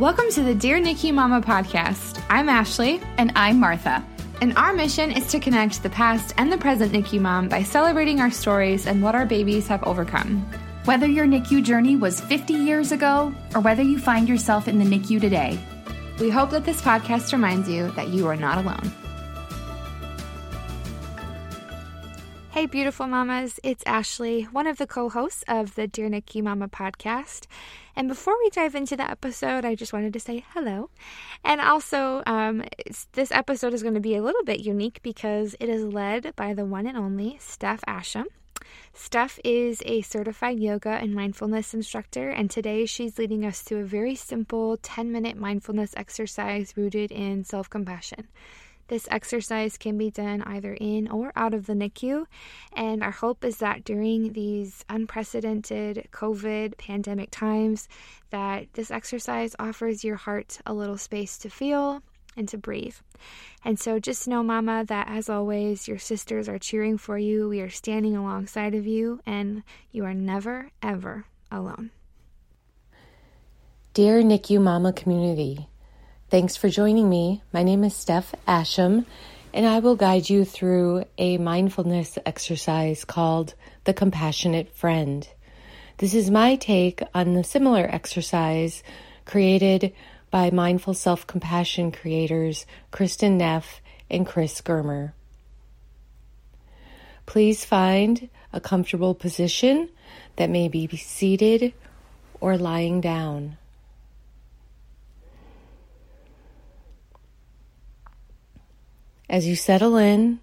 Welcome to the Dear NICU Mama podcast. I'm Ashley. And I'm Martha. And our mission is to connect the past and the present NICU mom by celebrating our stories and what our babies have overcome. Whether your NICU journey was 50 years ago or whether you find yourself in the NICU today, we hope that this podcast reminds you that you are not alone. Hey, beautiful mamas, it's Ashley, one of the co hosts of the Dear NICU Mama podcast. And before we dive into the episode, I just wanted to say hello. And also, um, this episode is going to be a little bit unique because it is led by the one and only Steph Asham. Steph is a certified yoga and mindfulness instructor, and today she's leading us to a very simple 10 minute mindfulness exercise rooted in self compassion. This exercise can be done either in or out of the NICU, and our hope is that during these unprecedented COVID pandemic times that this exercise offers your heart a little space to feel and to breathe. And so just know mama that as always your sisters are cheering for you. We are standing alongside of you and you are never ever alone. Dear NICU Mama community, Thanks for joining me. My name is Steph Asham, and I will guide you through a mindfulness exercise called the Compassionate Friend. This is my take on the similar exercise created by mindful self compassion creators Kristin Neff and Chris Germer. Please find a comfortable position that may be seated or lying down. As you settle in,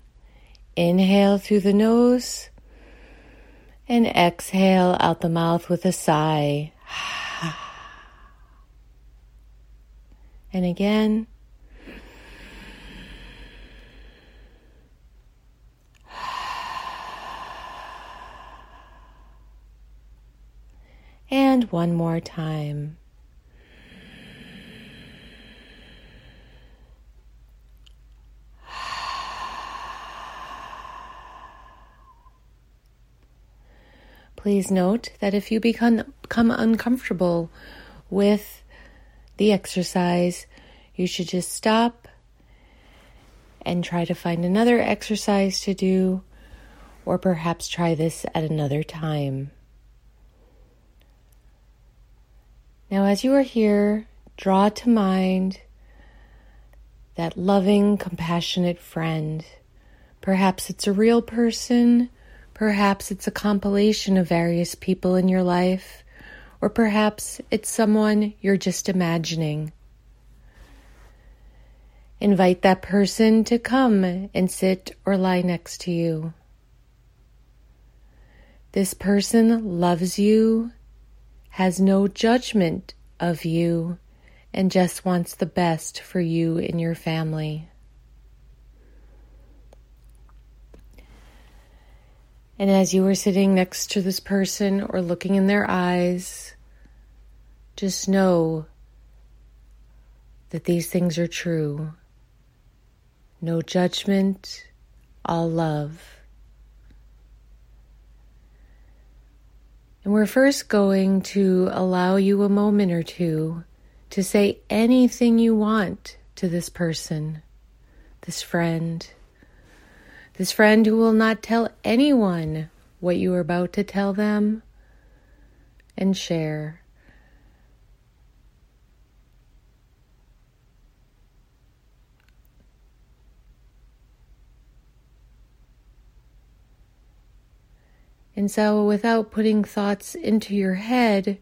inhale through the nose and exhale out the mouth with a sigh. And again. And one more time. Please note that if you become, become uncomfortable with the exercise, you should just stop and try to find another exercise to do, or perhaps try this at another time. Now, as you are here, draw to mind that loving, compassionate friend. Perhaps it's a real person Perhaps it's a compilation of various people in your life, or perhaps it's someone you're just imagining. Invite that person to come and sit or lie next to you. This person loves you, has no judgment of you, and just wants the best for you and your family. And as you are sitting next to this person or looking in their eyes, just know that these things are true. No judgment, all love. And we're first going to allow you a moment or two to say anything you want to this person, this friend this friend who will not tell anyone what you are about to tell them and share. And so, without putting thoughts into your head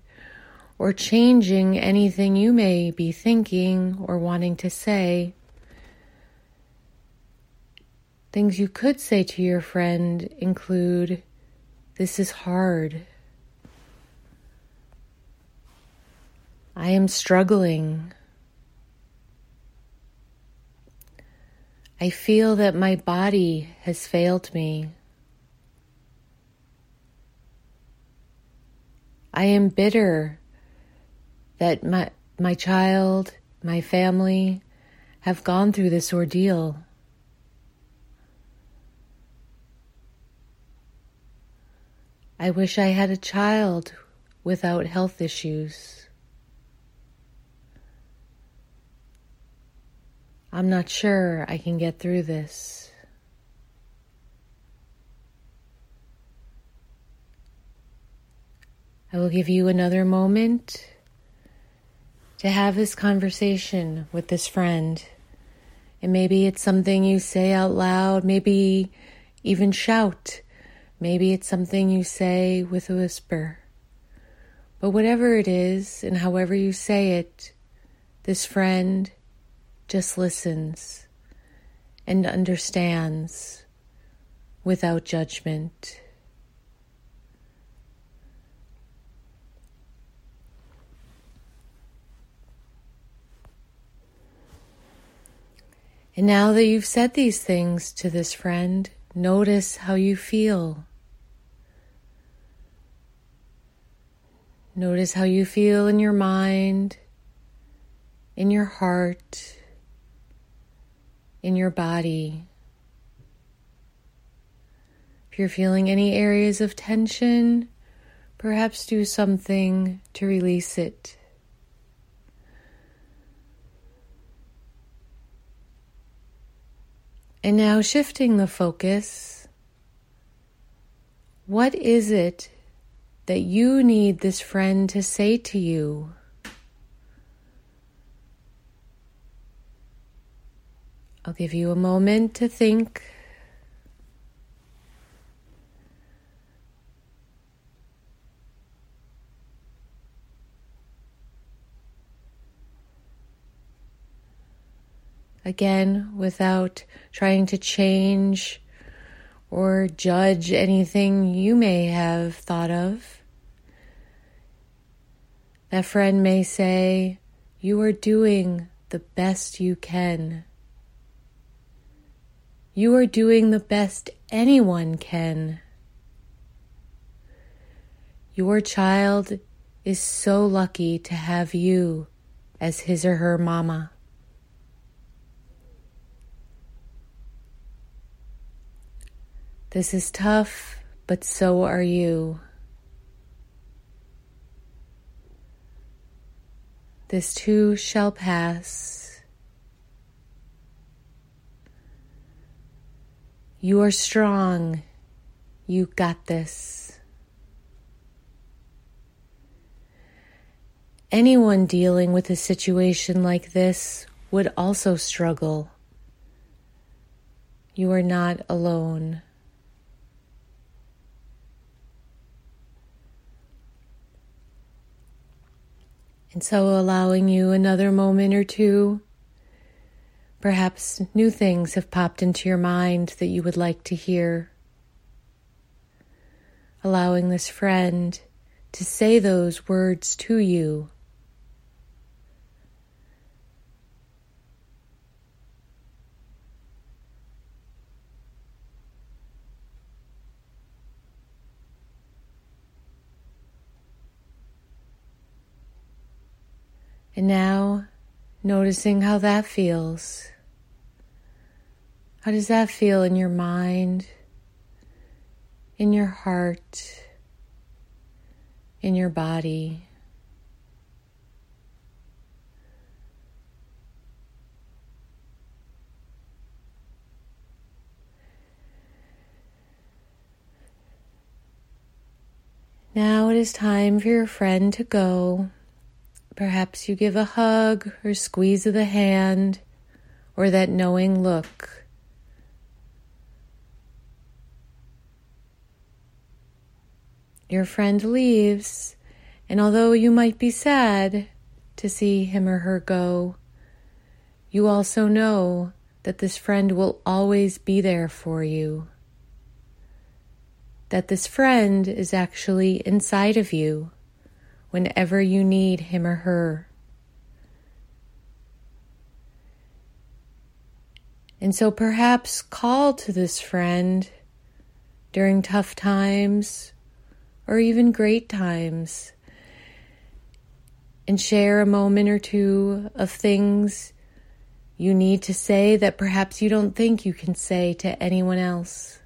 or changing anything you may be thinking or wanting to say, Things you could say to your friend include This is hard. I am struggling. I feel that my body has failed me. I am bitter that my, my child, my family have gone through this ordeal. I wish I had a child without health issues. I'm not sure I can get through this. I will give you another moment to have this conversation with this friend. And maybe it's something you say out loud, maybe even shout. Maybe it's something you say with a whisper. But whatever it is, and however you say it, this friend just listens and understands without judgment. And now that you've said these things to this friend, notice how you feel. Notice how you feel in your mind, in your heart, in your body. If you're feeling any areas of tension, perhaps do something to release it. And now shifting the focus, what is it that you need this friend to say to you? I'll give you a moment to think. Again, without trying to change or judge anything you may have thought of. That friend may say, You are doing the best you can. You are doing the best anyone can. Your child is so lucky to have you as his or her mama. This is tough, but so are you. This too shall pass. You are strong. You got this. Anyone dealing with a situation like this would also struggle. You are not alone. And so, allowing you another moment or two, perhaps new things have popped into your mind that you would like to hear. Allowing this friend to say those words to you. And now noticing how that feels. How does that feel in your mind, in your heart, in your body? Now it is time for your friend to go. Perhaps you give a hug or squeeze of the hand or that knowing look. Your friend leaves, and although you might be sad to see him or her go, you also know that this friend will always be there for you. That this friend is actually inside of you whenever you need him or her. And so perhaps call to this friend during tough times or even great times and share a moment or two of things you need to say that perhaps you don't think you can say to anyone else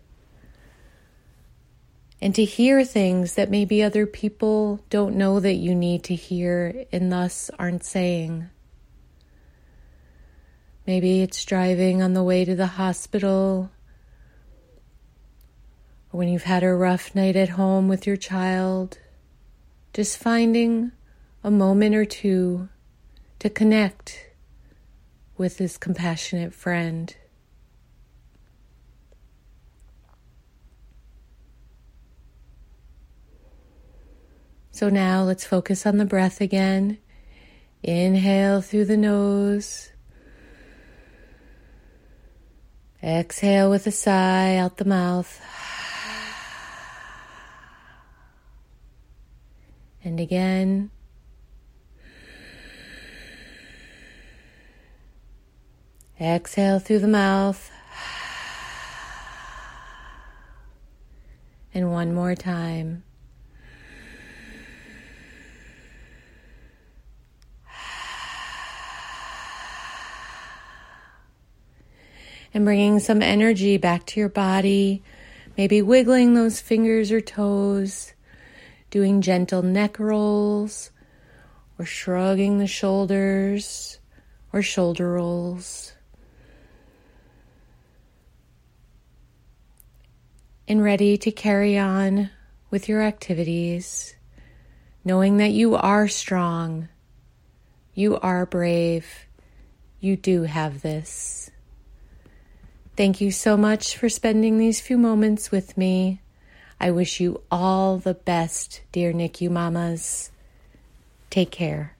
and to hear things that maybe other people don't know that you need to hear and thus aren't saying. Maybe it's driving on the way to the hospital, or when you've had a rough night at home with your child. Just finding a moment or two to connect with this compassionate friend. So now let's focus on the breath again. Inhale through the nose. Exhale with a sigh out the mouth. And again. Exhale through the mouth. And one more time. And bringing some energy back to your body, maybe wiggling those fingers or toes, doing gentle neck rolls, or shrugging the shoulders, or shoulder rolls. and ready to carry on with your activities, knowing that you are strong, you are brave, you do have this. Thank you so much for spending these few moments with me. I wish you all the best, dear NICU mamas. Take care.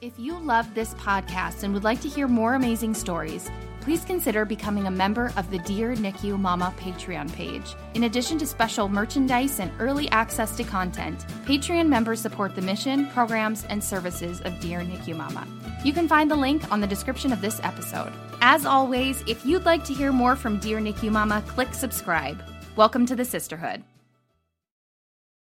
If you love this podcast and would like to hear more amazing stories, please consider becoming a member of the Dear NICU Mama Patreon page. In addition to special merchandise and early access to content, Patreon members support the mission, programs, and services of Dear NICU Mama. You can find the link on the description of this episode. As always, if you'd like to hear more from Dear NICU Mama, click subscribe. Welcome to the sisterhood.